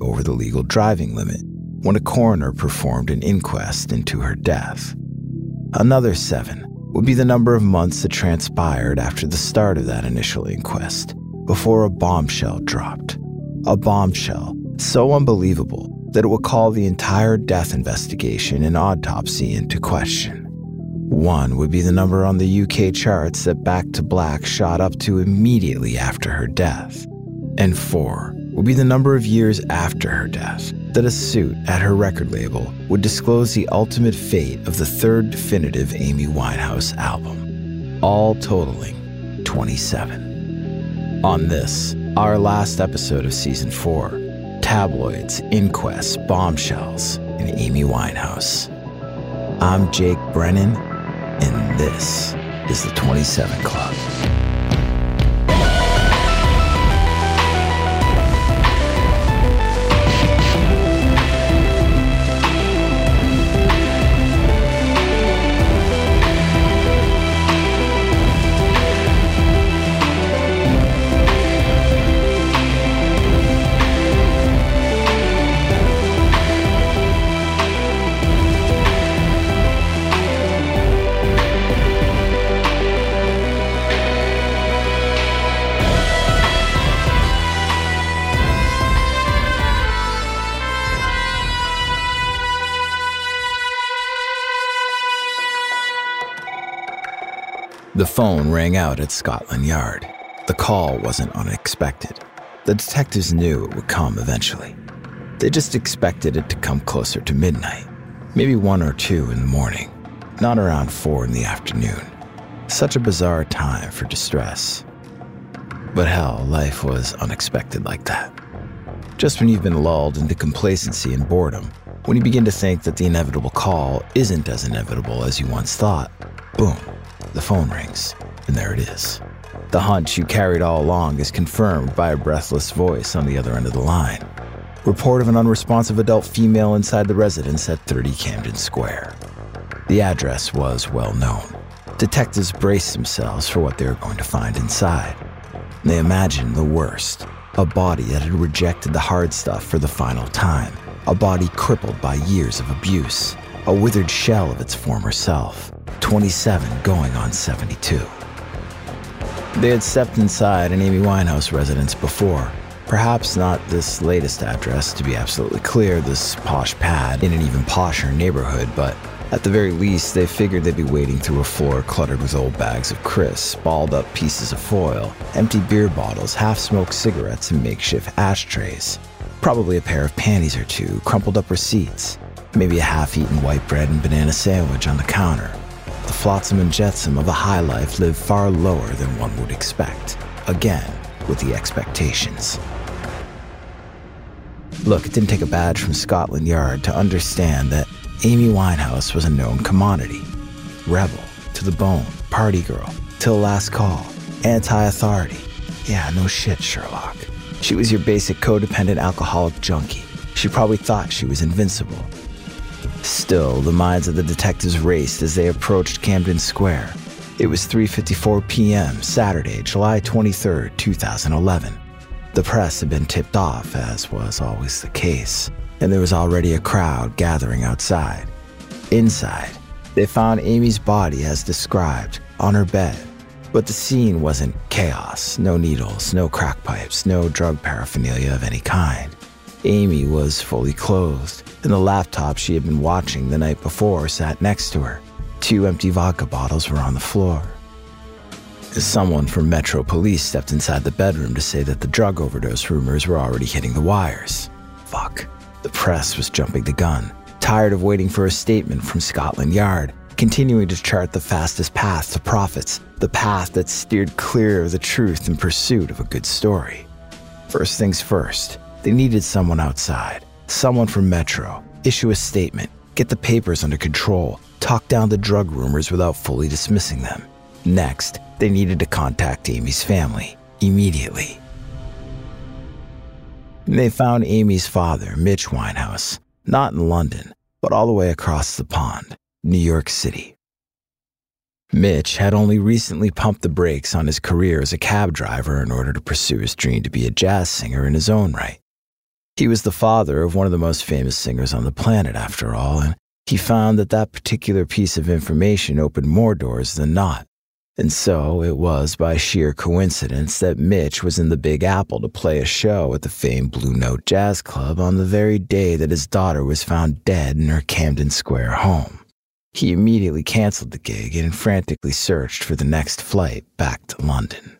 Over the legal driving limit when a coroner performed an inquest into her death. Another seven would be the number of months that transpired after the start of that initial inquest before a bombshell dropped. A bombshell so unbelievable that it would call the entire death investigation and autopsy into question. One would be the number on the UK charts that Back to Black shot up to immediately after her death. And four would be the number of years after her death that a suit at her record label would disclose the ultimate fate of the third definitive Amy Winehouse album, all totaling 27. On this, our last episode of season four tabloids, inquests, bombshells, and Amy Winehouse. I'm Jake Brennan, and this is the 27 Club. The phone rang out at Scotland Yard. The call wasn't unexpected. The detectives knew it would come eventually. They just expected it to come closer to midnight, maybe one or two in the morning, not around four in the afternoon. Such a bizarre time for distress. But hell, life was unexpected like that. Just when you've been lulled into complacency and boredom, when you begin to think that the inevitable call isn't as inevitable as you once thought, boom, the phone rings, and there it is. The hunch you carried all along is confirmed by a breathless voice on the other end of the line. Report of an unresponsive adult female inside the residence at 30 Camden Square. The address was well known. Detectives braced themselves for what they were going to find inside. They imagined the worst a body that had rejected the hard stuff for the final time, a body crippled by years of abuse, a withered shell of its former self. 27 going on 72. They had stepped inside an Amy Winehouse residence before. Perhaps not this latest address, to be absolutely clear, this posh pad in an even posher neighborhood, but At the very least, they figured they'd be wading through a floor cluttered with old bags of crisps, balled up pieces of foil, empty beer bottles, half smoked cigarettes, and makeshift ashtrays. Probably a pair of panties or two, crumpled up receipts, maybe a half eaten white bread and banana sandwich on the counter. The flotsam and jetsam of a high life lived far lower than one would expect. Again, with the expectations. Look, it didn't take a badge from Scotland Yard to understand that Amy Winehouse was a known commodity. Rebel, to the bone, party girl, till last call, anti authority. Yeah, no shit, Sherlock. She was your basic codependent alcoholic junkie. She probably thought she was invincible. Still, the minds of the detectives raced as they approached Camden Square. It was 3:54 p.m. Saturday, July 23, 2011. The press had been tipped off, as was always the case, and there was already a crowd gathering outside. Inside, they found Amy's body as described, on her bed. But the scene wasn't chaos no needles, no crack pipes, no drug paraphernalia of any kind. Amy was fully clothed, and the laptop she had been watching the night before sat next to her. Two empty vodka bottles were on the floor. Someone from Metro Police stepped inside the bedroom to say that the drug overdose rumors were already hitting the wires. Fuck. The press was jumping the gun, tired of waiting for a statement from Scotland Yard, continuing to chart the fastest path to profits, the path that steered clear of the truth in pursuit of a good story. First things first, they needed someone outside, someone from Metro, issue a statement, get the papers under control, talk down the drug rumors without fully dismissing them. Next, they needed to contact Amy's family immediately. They found Amy's father, Mitch Winehouse, not in London, but all the way across the pond, New York City. Mitch had only recently pumped the brakes on his career as a cab driver in order to pursue his dream to be a jazz singer in his own right. He was the father of one of the most famous singers on the planet, after all, and he found that that particular piece of information opened more doors than not. And so it was by sheer coincidence that Mitch was in the Big Apple to play a show at the famed Blue Note Jazz Club on the very day that his daughter was found dead in her Camden Square home. He immediately canceled the gig and frantically searched for the next flight back to London.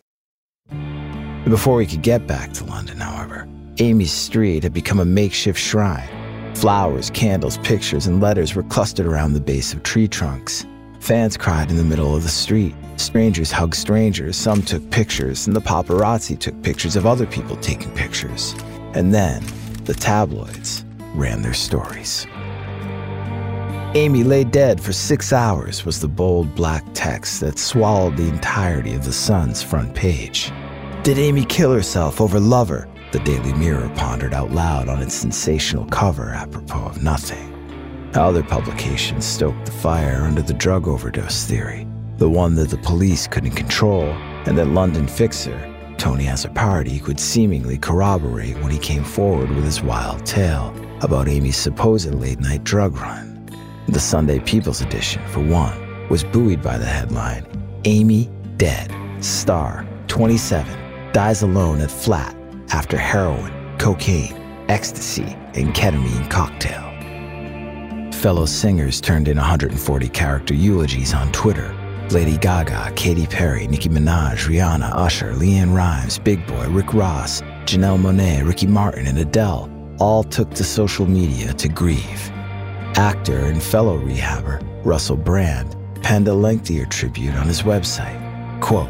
Before he could get back to London, however, Amy's street had become a makeshift shrine. Flowers, candles, pictures, and letters were clustered around the base of tree trunks. Fans cried in the middle of the street. Strangers hugged strangers. Some took pictures, and the paparazzi took pictures of other people taking pictures. And then the tabloids ran their stories. Amy lay dead for six hours was the bold black text that swallowed the entirety of the Sun's front page. Did Amy kill herself over lover? The Daily Mirror pondered out loud on its sensational cover apropos of nothing. Other publications stoked the fire under the drug overdose theory, the one that the police couldn't control, and that London fixer, Tony Azzopardi, could seemingly corroborate when he came forward with his wild tale about Amy's supposed late night drug run. The Sunday People's Edition, for one, was buoyed by the headline Amy dead, star, 27, dies alone at flat after heroin, cocaine, ecstasy, and ketamine cocktail. Fellow singers turned in 140 character eulogies on Twitter. Lady Gaga, Katy Perry, Nicki Minaj, Rihanna, Usher, LeAnn Rimes, Big Boi, Rick Ross, Janelle Monáe, Ricky Martin, and Adele all took to social media to grieve. Actor and fellow rehabber Russell Brand penned a lengthier tribute on his website. Quote,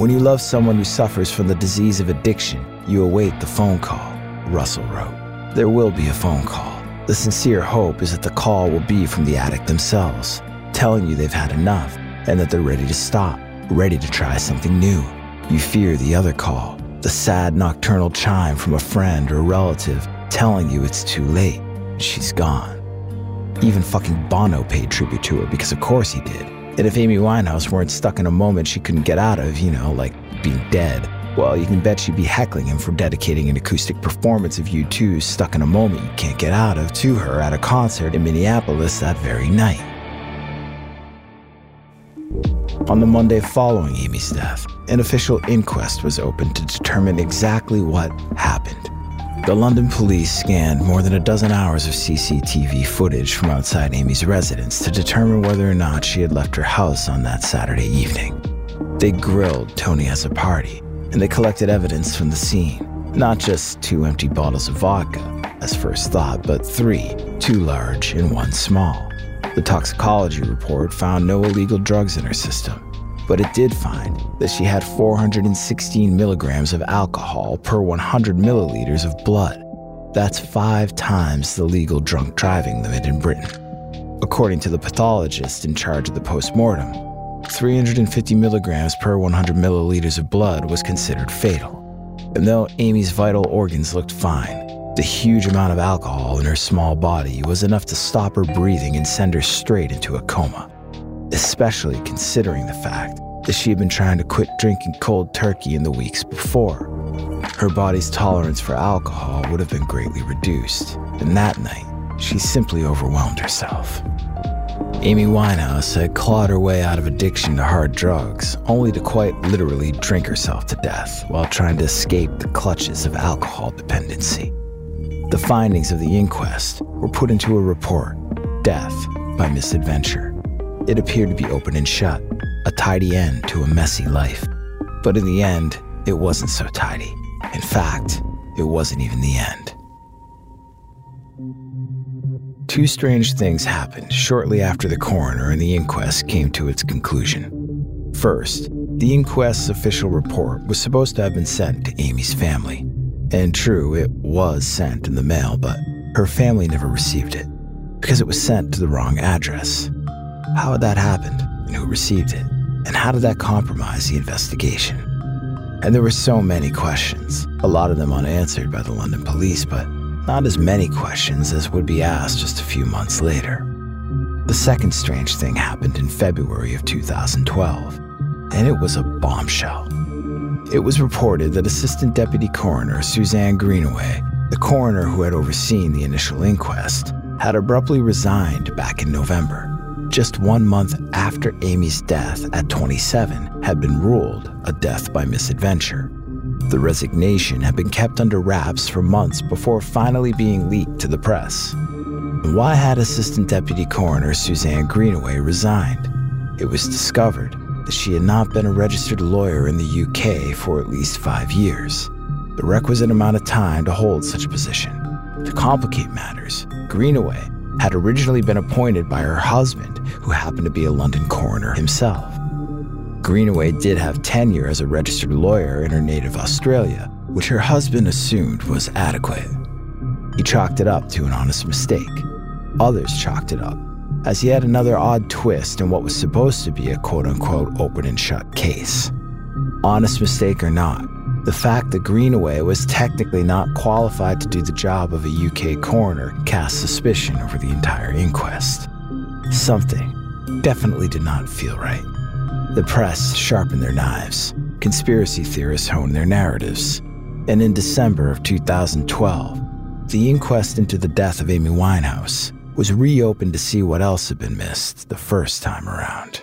When you love someone who suffers from the disease of addiction, you await the phone call, Russell wrote. There will be a phone call. The sincere hope is that the call will be from the addict themselves, telling you they've had enough and that they're ready to stop, ready to try something new. You fear the other call, the sad nocturnal chime from a friend or relative telling you it's too late. She's gone. Even fucking Bono paid tribute to her because, of course, he did. And if Amy Winehouse weren't stuck in a moment she couldn't get out of, you know, like being dead, well, you can bet she'd be heckling him for dedicating an acoustic performance of U2's Stuck in a Moment You Can't Get Out of to her at a concert in Minneapolis that very night. On the Monday following Amy's death, an official inquest was opened to determine exactly what happened. The London police scanned more than a dozen hours of CCTV footage from outside Amy's residence to determine whether or not she had left her house on that Saturday evening. They grilled Tony Azzopardi, and they collected evidence from the scene. Not just two empty bottles of vodka, as first thought, but three, two large and one small. The toxicology report found no illegal drugs in her system, but it did find that she had 416 milligrams of alcohol per 100 milliliters of blood. That's five times the legal drunk driving limit in Britain. According to the pathologist in charge of the postmortem, 350 milligrams per 100 milliliters of blood was considered fatal. And though Amy's vital organs looked fine, the huge amount of alcohol in her small body was enough to stop her breathing and send her straight into a coma especially considering the fact that she had been trying to quit drinking cold turkey in the weeks before. Her body's tolerance for alcohol would have been greatly reduced, and that night, she simply overwhelmed herself. Amy Winehouse had clawed her way out of addiction to hard drugs, only to quite literally drink herself to death while trying to escape the clutches of alcohol dependency. The findings of the inquest were put into a report Death by Misadventure it appeared to be open and shut, a tidy end to a messy life. But in the end, it wasn't so tidy. In fact, it wasn't even the end. Two strange things happened shortly after the coroner and the inquest came to its conclusion. First, the inquest's official report was supposed to have been sent to Amy's family. And true, it was sent in the mail, but her family never received it because it was sent to the wrong address. How had that happened? And who received it? And how did that compromise the investigation? And there were so many questions, a lot of them unanswered by the London police, but not as many questions as would be asked just a few months later. The second strange thing happened in February of 2012, and it was a bombshell. It was reported that Assistant Deputy Coroner Suzanne Greenaway, the coroner who had overseen the initial inquest, had abruptly resigned back in November just one month after Amy's death at 27 had been ruled a death by misadventure. The resignation had been kept under wraps for months before finally being leaked to the press. Why had Assistant Deputy Coroner Suzanne Greenaway resigned? It was discovered that she had not been a registered lawyer in the UK for at least five years, the requisite amount of time to hold such a position. To complicate matters, Greenaway had originally been appointed by her husband, who happened to be a London coroner himself. Greenaway did have tenure as a registered lawyer in her native Australia, which her husband assumed was adequate. He chalked it up to an honest mistake. Others chalked it up as he had another odd twist in what was supposed to be a quote unquote open and shut case. Honest mistake or not, the fact that Greenaway was technically not qualified to do the job of a UK coroner cast suspicion over the entire inquest. Something definitely did not feel right. The press sharpened their knives, conspiracy theorists honed their narratives, and in December of 2012, the inquest into the death of Amy Winehouse was reopened to see what else had been missed the first time around.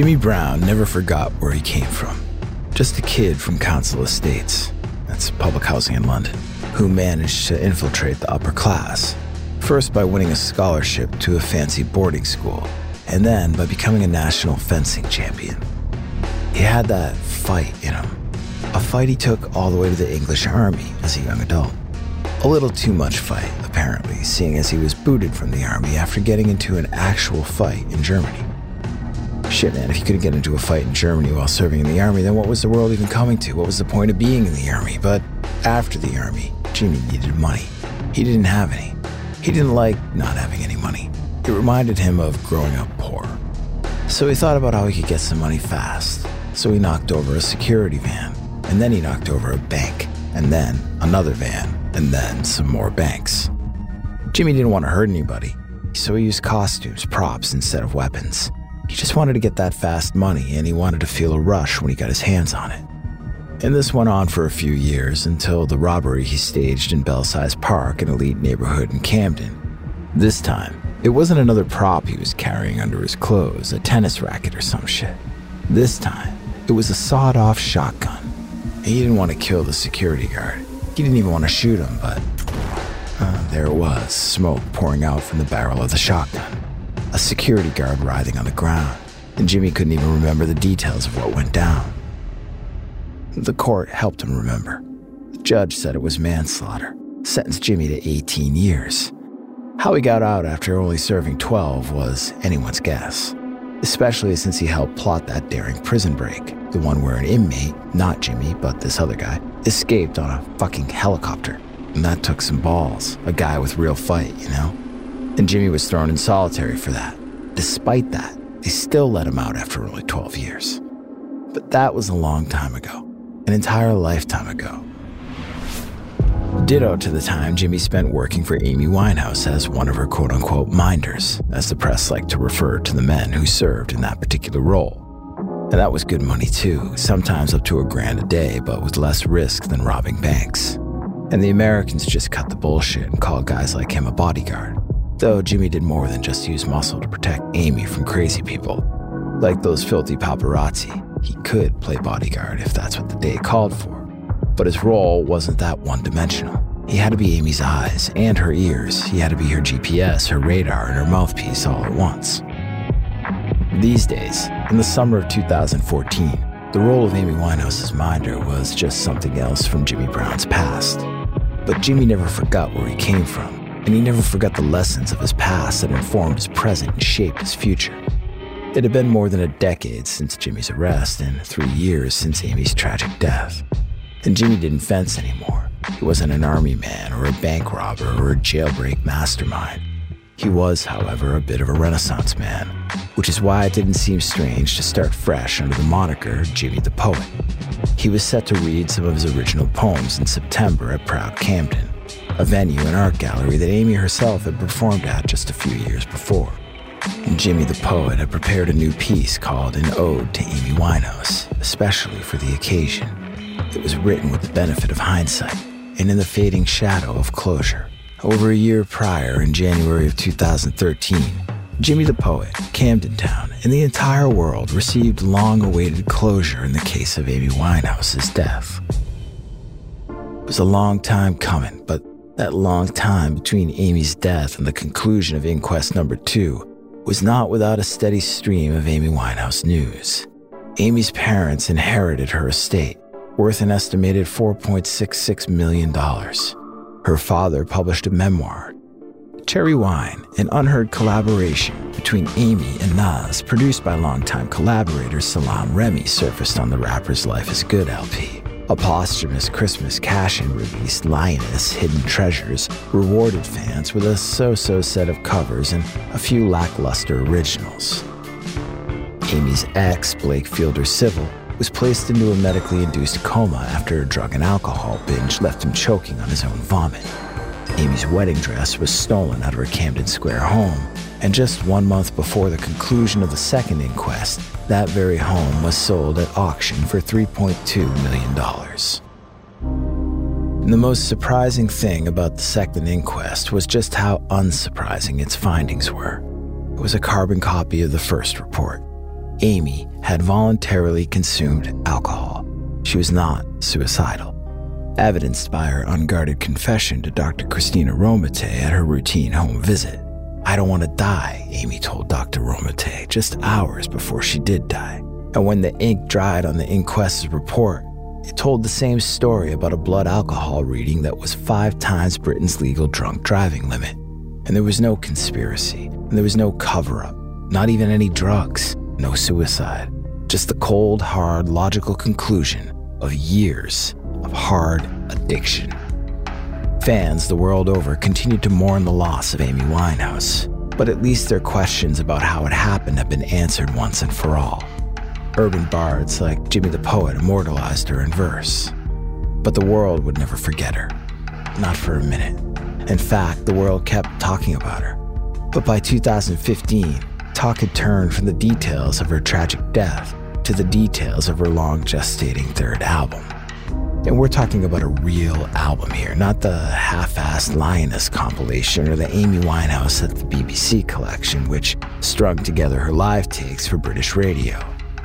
Jimmy Brown never forgot where he came from. Just a kid from Council Estates, that's public housing in London, who managed to infiltrate the upper class. First by winning a scholarship to a fancy boarding school, and then by becoming a national fencing champion. He had that fight in him, a fight he took all the way to the English army as a young adult. A little too much fight, apparently, seeing as he was booted from the army after getting into an actual fight in Germany. Shit, man, if you couldn't get into a fight in Germany while serving in the army, then what was the world even coming to? What was the point of being in the army? But after the army, Jimmy needed money. He didn't have any. He didn't like not having any money. It reminded him of growing up poor. So he thought about how he could get some money fast. So he knocked over a security van, and then he knocked over a bank, and then another van, and then some more banks. Jimmy didn't want to hurt anybody, so he used costumes, props instead of weapons. He just wanted to get that fast money and he wanted to feel a rush when he got his hands on it. And this went on for a few years until the robbery he staged in Belsize Park, an elite neighborhood in Camden. This time, it wasn't another prop he was carrying under his clothes, a tennis racket or some shit. This time, it was a sawed off shotgun. He didn't want to kill the security guard. He didn't even want to shoot him, but uh, there it was, smoke pouring out from the barrel of the shotgun. A security guard writhing on the ground, and Jimmy couldn't even remember the details of what went down. The court helped him remember. The judge said it was manslaughter, sentenced Jimmy to 18 years. How he got out after only serving 12 was anyone's guess, especially since he helped plot that daring prison break, the one where an inmate, not Jimmy, but this other guy, escaped on a fucking helicopter. And that took some balls, a guy with real fight, you know? And Jimmy was thrown in solitary for that. Despite that, they still let him out after only 12 years. But that was a long time ago an entire lifetime ago. Ditto to the time Jimmy spent working for Amy Winehouse as one of her quote unquote minders, as the press liked to refer to the men who served in that particular role. And that was good money too, sometimes up to a grand a day, but with less risk than robbing banks. And the Americans just cut the bullshit and called guys like him a bodyguard. Though Jimmy did more than just use muscle to protect Amy from crazy people. Like those filthy paparazzi, he could play bodyguard if that's what the day called for. But his role wasn't that one dimensional. He had to be Amy's eyes and her ears. He had to be her GPS, her radar, and her mouthpiece all at once. These days, in the summer of 2014, the role of Amy Winehouse's minder was just something else from Jimmy Brown's past. But Jimmy never forgot where he came from, and he never forgot the lessons of his past that informed his present and shaped his future. It had been more than a decade since Jimmy's arrest and three years since Amy's tragic death. And Jimmy didn't fence anymore. He wasn't an army man or a bank robber or a jailbreak mastermind. He was, however, a bit of a renaissance man, which is why it didn't seem strange to start fresh under the moniker Jimmy the Poet. He was set to read some of his original poems in September at Proud Camden, a venue and art gallery that Amy herself had performed at just a few years before. Jimmy the Poet had prepared a new piece called An Ode to Amy Winehouse, especially for the occasion. It was written with the benefit of hindsight and in the fading shadow of closure. Over a year prior, in January of 2013, Jimmy the Poet, Camden Town, and the entire world received long awaited closure in the case of Amy Winehouse's death. It was a long time coming, but that long time between Amy's death and the conclusion of inquest number two was not without a steady stream of Amy Winehouse news. Amy's parents inherited her estate, worth an estimated $4.66 million. Her father published a memoir, Cherry Wine, an unheard collaboration between Amy and Nas, produced by longtime collaborator Salaam Remi, surfaced on the rapper's Life is Good LP. A posthumous Christmas cash in release, Lioness Hidden Treasures, rewarded fans with a so so set of covers and a few lackluster originals. Amy's ex, Blake Fielder Civil, was placed into a medically induced coma after a drug and alcohol binge left him choking on his own vomit. Amy's wedding dress was stolen out of her Camden Square home, and just one month before the conclusion of the second inquest, that very home was sold at auction for $3.2 million. And the most surprising thing about the second inquest was just how unsurprising its findings were. It was a carbon copy of the first report. Amy had voluntarily consumed alcohol. She was not suicidal evidenced by her unguarded confession to Dr. Cristina Romete at her routine home visit. I don't want to die, Amy told Dr. Romete just hours before she did die. And when the ink dried on the inquest's report, it told the same story about a blood alcohol reading that was five times Britain's legal drunk driving limit. And there was no conspiracy, and there was no cover up, not even any drugs, no suicide. Just the cold, hard, logical conclusion of years of hard addiction. Fans the world over continued to mourn the loss of Amy Winehouse, but at least their questions about how it happened have been answered once and for all. Urban bards like Jimmy the Poet immortalized her in verse. But the world would never forget her. Not for a minute. In fact, the world kept talking about her. But by 2015, talk had turned from the details of her tragic death to the details of her long gestating third album. And we're talking about a real album here, not the half assed Lioness compilation or the Amy Winehouse at the BBC collection, which strung together her live takes for British radio.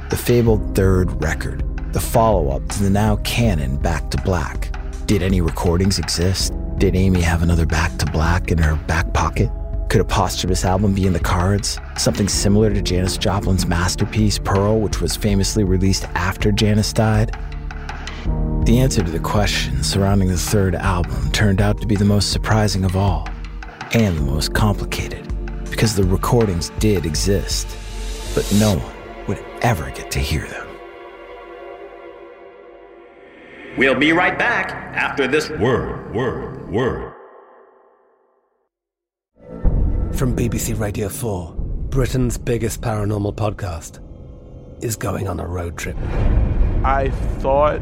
The fabled third record, the follow up to the now canon Back to Black. Did any recordings exist? Did Amy have another Back to Black in her back pocket? Could a posthumous album be in the cards? Something similar to Janis Joplin's masterpiece, Pearl, which was famously released after Janis died? The answer to the question surrounding the third album turned out to be the most surprising of all, and the most complicated, because the recordings did exist, but no one would ever get to hear them. We'll be right back after this word, word, word. From BBC Radio 4, Britain's biggest paranormal podcast is going on a road trip. I thought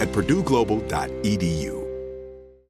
at purdueglobal.edu.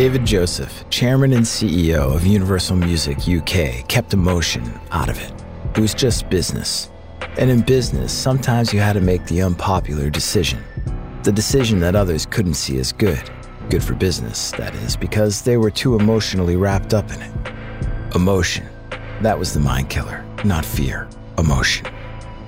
David Joseph, chairman and CEO of Universal Music UK, kept emotion out of it. It was just business. And in business, sometimes you had to make the unpopular decision. The decision that others couldn't see as good. Good for business, that is, because they were too emotionally wrapped up in it. Emotion. That was the mind killer, not fear. Emotion.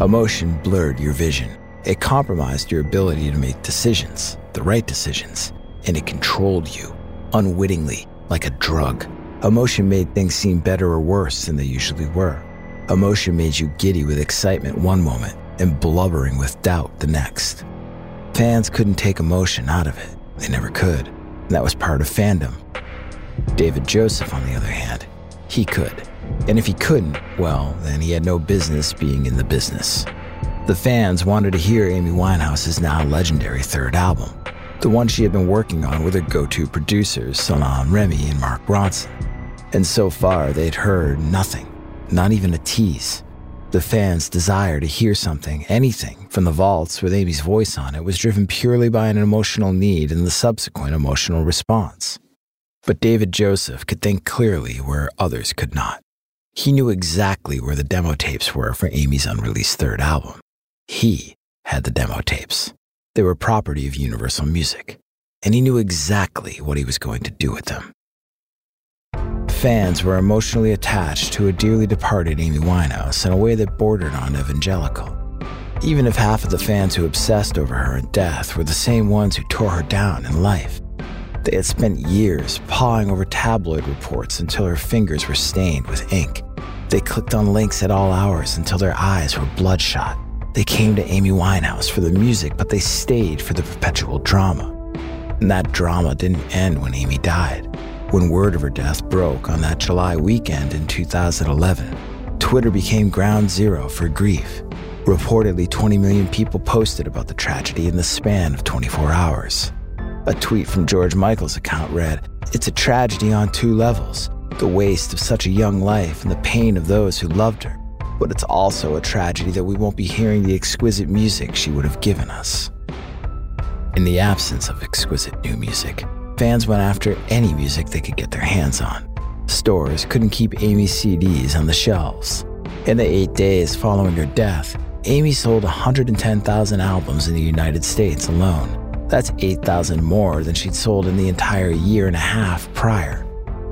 Emotion blurred your vision. It compromised your ability to make decisions, the right decisions, and it controlled you unwittingly, like a drug. Emotion made things seem better or worse than they usually were. Emotion made you giddy with excitement one moment and blubbering with doubt the next. Fans couldn't take emotion out of it. They never could. And that was part of fandom. David Joseph, on the other hand, he could. And if he couldn't, well, then he had no business being in the business. The fans wanted to hear Amy Winehouse's now legendary third album, the one she had been working on with her go to producers, Salaam Remi and Mark Ronson. And so far, they'd heard nothing, not even a tease. The fans' desire to hear something, anything, from the vaults with Amy's voice on it was driven purely by an emotional need and the subsequent emotional response. But David Joseph could think clearly where others could not. He knew exactly where the demo tapes were for Amy's unreleased third album. He had the demo tapes. They were property of Universal Music, and he knew exactly what he was going to do with them. Fans were emotionally attached to a dearly departed Amy Winehouse in a way that bordered on evangelical. Even if half of the fans who obsessed over her in death were the same ones who tore her down in life, they had spent years pawing over tabloid reports until her fingers were stained with ink. They clicked on links at all hours until their eyes were bloodshot. They came to Amy Winehouse for the music, but they stayed for the perpetual drama. And that drama didn't end when Amy died. When word of her death broke on that July weekend in 2011, Twitter became ground zero for grief. Reportedly, 20 million people posted about the tragedy in the span of 24 hours. A tweet from George Michael's account read, It's a tragedy on two levels the waste of such a young life and the pain of those who loved her. But it's also a tragedy that we won't be hearing the exquisite music she would have given us. In the absence of exquisite new music, fans went after any music they could get their hands on. Stores couldn't keep Amy's CDs on the shelves. In the eight days following her death, Amy sold 110,000 albums in the United States alone. That's 8,000 more than she'd sold in the entire year and a half prior.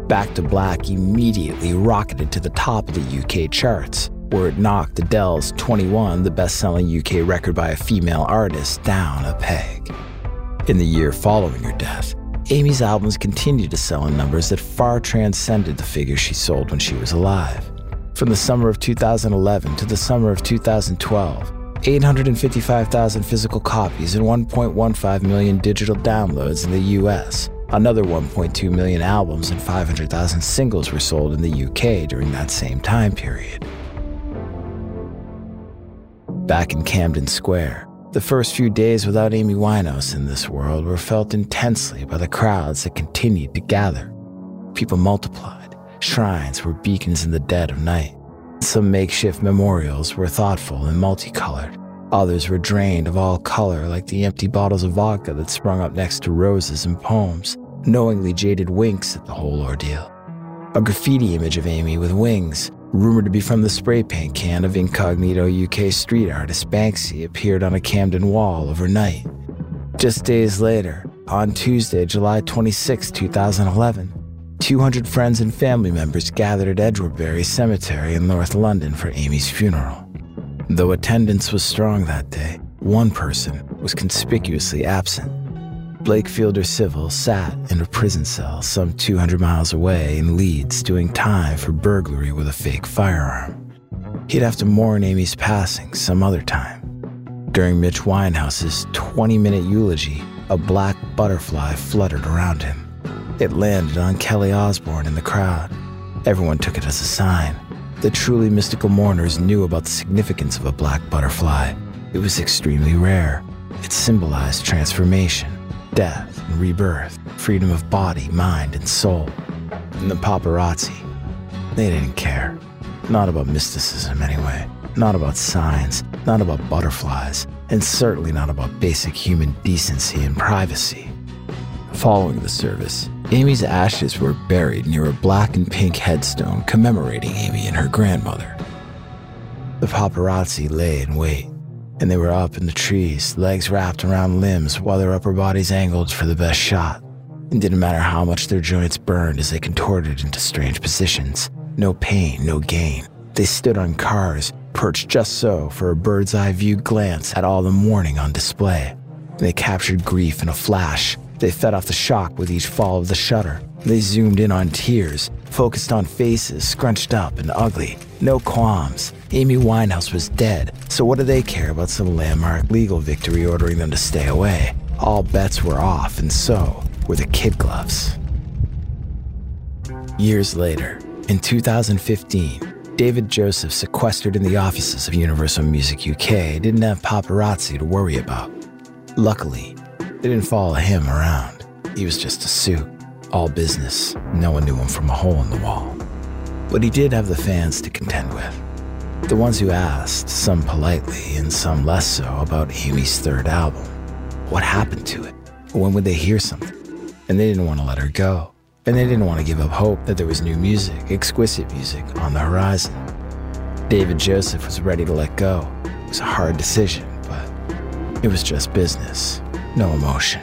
Back to Black immediately rocketed to the top of the UK charts, it knocked Adele's 21, the best selling UK record by a female artist, down a peg. In the year following her death, Amy's albums continued to sell in numbers that far transcended the figures she sold when she was alive. From the summer of 2011 to the summer of 2012, 855,000 physical copies and 1.15 million digital downloads in the US. Another 1.2 million albums and 500,000 singles were sold in the UK during that same time period. Back in Camden Square, the first few days without Amy Winehouse in this world were felt intensely by the crowds that continued to gather. People multiplied. Shrines were beacons in the dead of night. Some makeshift memorials were thoughtful and multicolored. Others were drained of all color, like the empty bottles of vodka that sprung up next to roses and poems, knowingly jaded winks at the whole ordeal. A graffiti image of Amy with wings, rumored to be from the spray paint can of incognito UK street artist Banksy, appeared on a Camden wall overnight. Just days later, on Tuesday, July 26, 2011, 200 friends and family members gathered at Edgwarebury Cemetery in North London for Amy's funeral. Though attendance was strong that day, one person was conspicuously absent. Blake Fielder Civil sat in a prison cell some 200 miles away in Leeds doing time for burglary with a fake firearm. He'd have to mourn Amy's passing some other time. During Mitch Winehouse's 20 minute eulogy, a black butterfly fluttered around him. It landed on Kelly Osbourne in the crowd. Everyone took it as a sign. The truly mystical mourners knew about the significance of a black butterfly. It was extremely rare. It symbolized transformation, death and rebirth, freedom of body, mind, and soul. And the paparazzi, they didn't care. Not about mysticism, anyway. Not about science, not about butterflies, and certainly not about basic human decency and privacy. Following the service, Amy's ashes were buried near a black and pink headstone commemorating Amy and her grandmother. The paparazzi lay in wait, and they were up in the trees, legs wrapped around limbs while their upper bodies angled for the best shot. It didn't matter how much their joints burned as they contorted into strange positions. No pain, no gain. They stood on cars, perched just so for a bird's eye view glance at all the mourning on display. They captured grief in a flash, they fed off the shock with each fall of the shutter. They zoomed in on tears, focused on faces scrunched up and ugly. No qualms. Amy Winehouse was dead, so what do they care about some landmark legal victory ordering them to stay away? All bets were off, and so were the kid gloves. Years later, in 2015, David Joseph, sequestered in the offices of Universal Music UK, didn't have paparazzi to worry about. Luckily, they didn't follow him around. He was just a suit, all business. No one knew him from a hole in the wall. But he did have the fans to contend with. The ones who asked, some politely and some less so, about Amy's third album. What happened to it? When would they hear something? And they didn't want to let her go. And they didn't want to give up hope that there was new music, exquisite music, on the horizon. David Joseph was ready to let go. It was a hard decision, but It was just business, no emotion.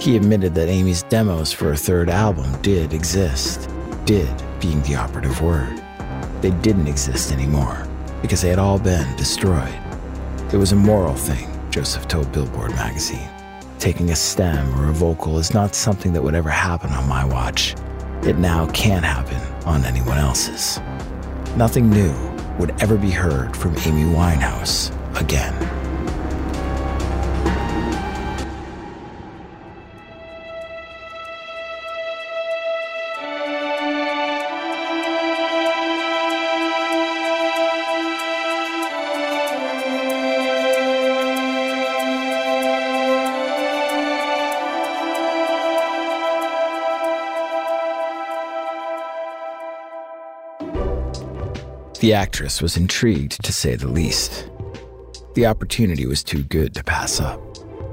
He admitted that Amy's demos for her third album did exist, did being the operative word. They didn't exist anymore because they had all been destroyed. It was a moral thing, Joseph told Billboard magazine. Taking a stem or a vocal is not something that would ever happen on my watch. It now can't happen on anyone else's. Nothing new would ever be heard from Amy Winehouse again. The actress was intrigued, to say the least. The opportunity was too good to pass up.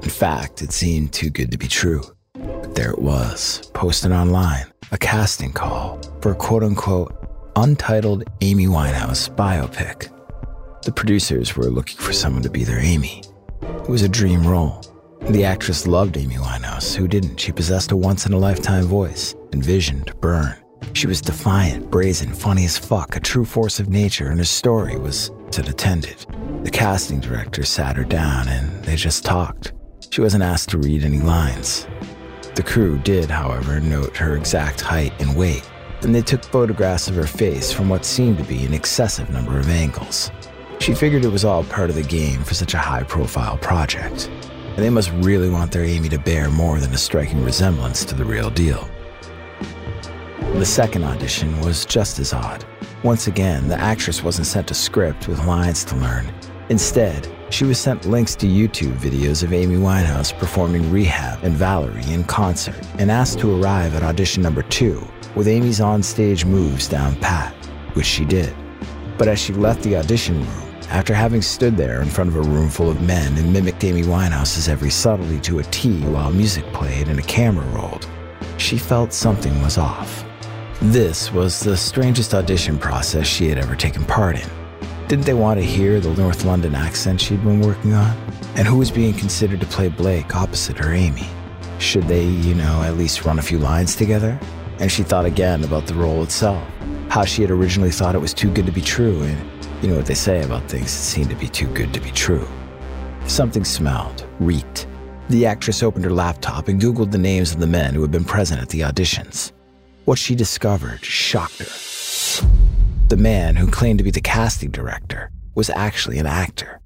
In fact, it seemed too good to be true. But there it was, posted online, a casting call for a quote unquote untitled Amy Winehouse biopic. The producers were looking for someone to be their Amy. It was a dream role. The actress loved Amy Winehouse, who didn't. She possessed a once in a lifetime voice and vision to burn. She was defiant, brazen, funny as fuck, a true force of nature, and her story was to the tended. The casting director sat her down and they just talked. She wasn't asked to read any lines. The crew did, however, note her exact height and weight, and they took photographs of her face from what seemed to be an excessive number of angles. She figured it was all part of the game for such a high profile project, and they must really want their Amy to bear more than a striking resemblance to the real deal. The second audition was just as odd. Once again, the actress wasn't sent a script with lines to learn. Instead, she was sent links to YouTube videos of Amy Winehouse performing Rehab and Valerie in concert and asked to arrive at audition number two with Amy's onstage moves down pat, which she did. But as she left the audition room, after having stood there in front of a room full of men and mimicked Amy Winehouse's every subtlety to a T while music played and a camera rolled, she felt something was off. This was the strangest audition process she had ever taken part in. Didn't they want to hear the North London accent she'd been working on? And who was being considered to play Blake opposite her Amy? Should they, you know, at least run a few lines together? And she thought again about the role itself, how she had originally thought it was too good to be true, and you know what they say about things that seem to be too good to be true. Something smelled, reeked. The actress opened her laptop and Googled the names of the men who had been present at the auditions. What she discovered shocked her. The man who claimed to be the casting director was actually an actor.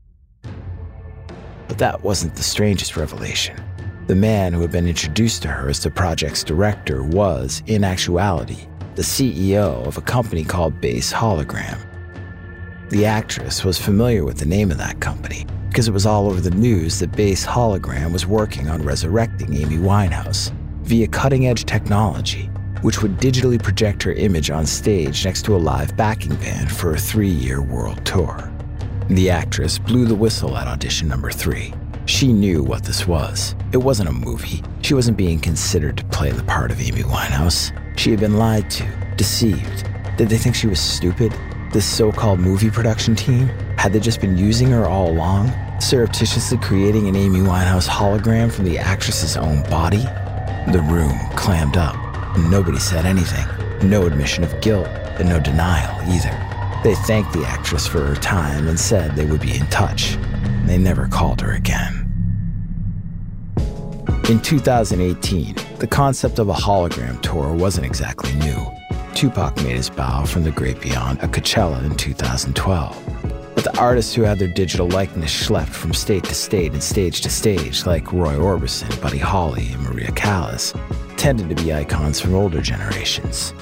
But that wasn't the strangest revelation. The man who had been introduced to her as the project's director was, in actuality, the CEO of a company called Base Hologram. The actress was familiar with the name of that company because it was all over the news that Base Hologram was working on resurrecting Amy Winehouse via cutting edge technology which would digitally project her image on stage next to a live backing band for a three year world tour. The actress blew the whistle at audition number three. She knew what this was. It wasn't a movie. She wasn't being considered to play the part of Amy Winehouse. She had been lied to, deceived. Did they think she was stupid? This so called movie production team? Had they just been using her all along? Surreptitiously creating an Amy Winehouse hologram from the actress's own body? The room clammed up. Nobody said anything. No admission of guilt, and no denial either. They thanked the actress for her time and said they would be in touch. They never called her again. In 2018, the concept of a hologram tour wasn't exactly new. Tupac made his bow from the great beyond at Coachella in 2012. But the artists who had their digital likeness schlepped from state to state and stage to stage, like Roy Orbison, Buddy Holly, and Maria Callas, tended to be icons from older generations.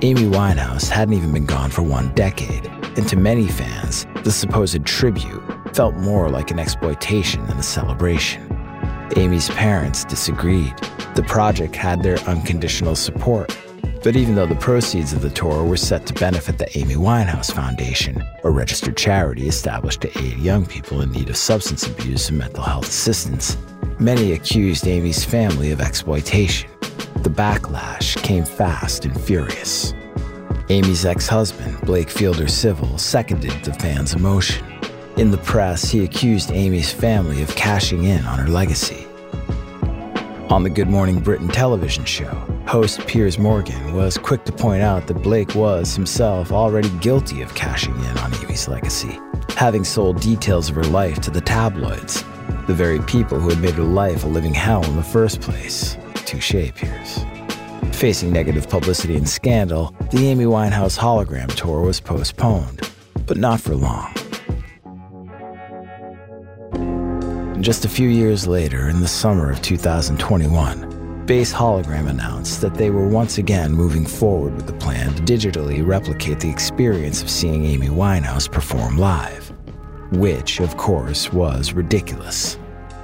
Amy Winehouse hadn't even been gone for one decade, and to many fans, the supposed tribute felt more like an exploitation than a celebration. Amy's parents disagreed. The project had their unconditional support, but even though the proceeds of the tour were set to benefit the Amy Winehouse Foundation, a registered charity established to aid young people in need of substance abuse and mental health assistance, many accused Amy's family of exploitation. The backlash came fast and furious. Amy's ex husband, Blake Fielder Civil, seconded the fans' emotion. In the press, he accused Amy's family of cashing in on her legacy. On the Good Morning Britain television show, host Piers Morgan was quick to point out that Blake was himself already guilty of cashing in on Amy's legacy, having sold details of her life to the tabloids, the very people who had made her life a living hell in the first place. Touche, Piers. Facing negative publicity and scandal, the Amy Winehouse hologram tour was postponed, but not for long. Just a few years later, in the summer of 2021, Base Hologram announced that they were once again moving forward with the plan to digitally replicate the experience of seeing Amy Winehouse perform live. Which, of course, was ridiculous.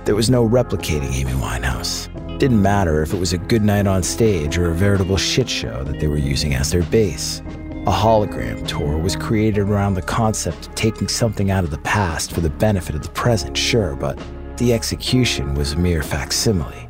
There was no replicating Amy Winehouse. Didn't matter if it was a good night on stage or a veritable shit show that they were using as their base. A hologram tour was created around the concept of taking something out of the past for the benefit of the present, sure, but the execution was a mere facsimile.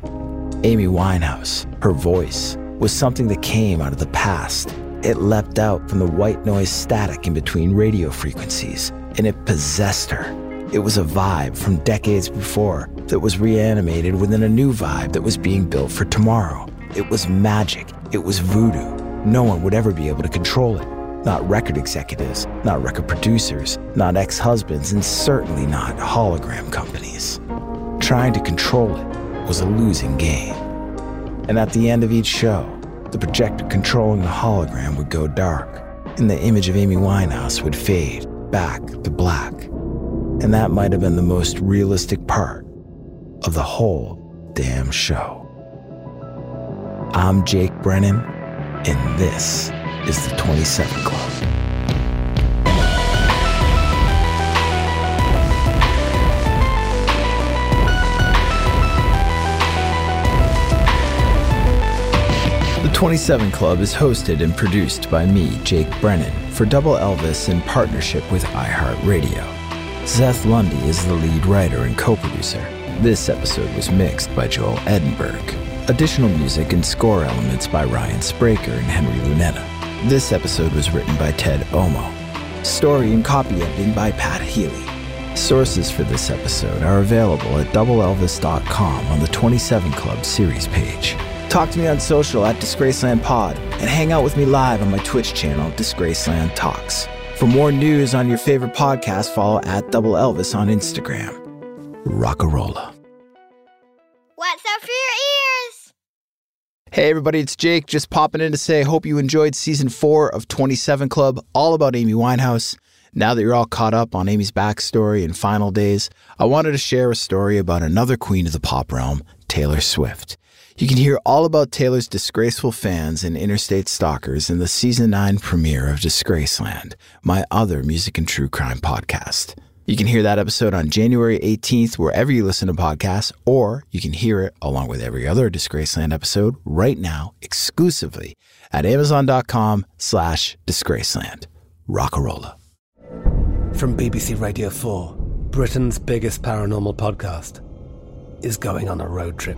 Amy Winehouse, her voice, was something that came out of the past. It leapt out from the white noise static in between radio frequencies, and it possessed her. It was a vibe from decades before that was reanimated within a new vibe that was being built for tomorrow. It was magic. It was voodoo. No one would ever be able to control it. Not record executives, not record producers, not ex husbands, and certainly not hologram companies. Trying to control it was a losing game. And at the end of each show, the projector controlling the hologram would go dark, and the image of Amy Winehouse would fade back to black. And that might have been the most realistic part of the whole damn show. I'm Jake Brennan, and this is the 27 Club. The 27 Club is hosted and produced by me, Jake Brennan, for Double Elvis in partnership with iHeartRadio. Seth Lundy is the lead writer and co producer. This episode was mixed by Joel Edinburgh. Additional music and score elements by Ryan Spraker and Henry Lunetta. This episode was written by Ted Omo. Story and copy editing by Pat Healy. Sources for this episode are available at doubleelvis.com on the 27 Club series page. Talk to me on social at Disgraceland Pod and hang out with me live on my Twitch channel, Disgraceland Talks. For more news on your favorite podcast, follow at Double Elvis on Instagram. Rockarola. What's up for your ears? Hey everybody, it's Jake. Just popping in to say, hope you enjoyed season four of 27 Club, all about Amy Winehouse. Now that you're all caught up on Amy's backstory and final days, I wanted to share a story about another queen of the pop realm, Taylor Swift. You can hear all about Taylor's disgraceful fans and interstate stalkers in the season 9 premiere of Disgraceland, my other music and true crime podcast. You can hear that episode on January 18th wherever you listen to podcasts, or you can hear it along with every other Disgraceland episode right now exclusively at amazon.com slash disgraceland. Rockarola. From BBC Radio 4, Britain's biggest paranormal podcast is going on a road trip.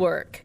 work.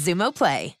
Xumo Play.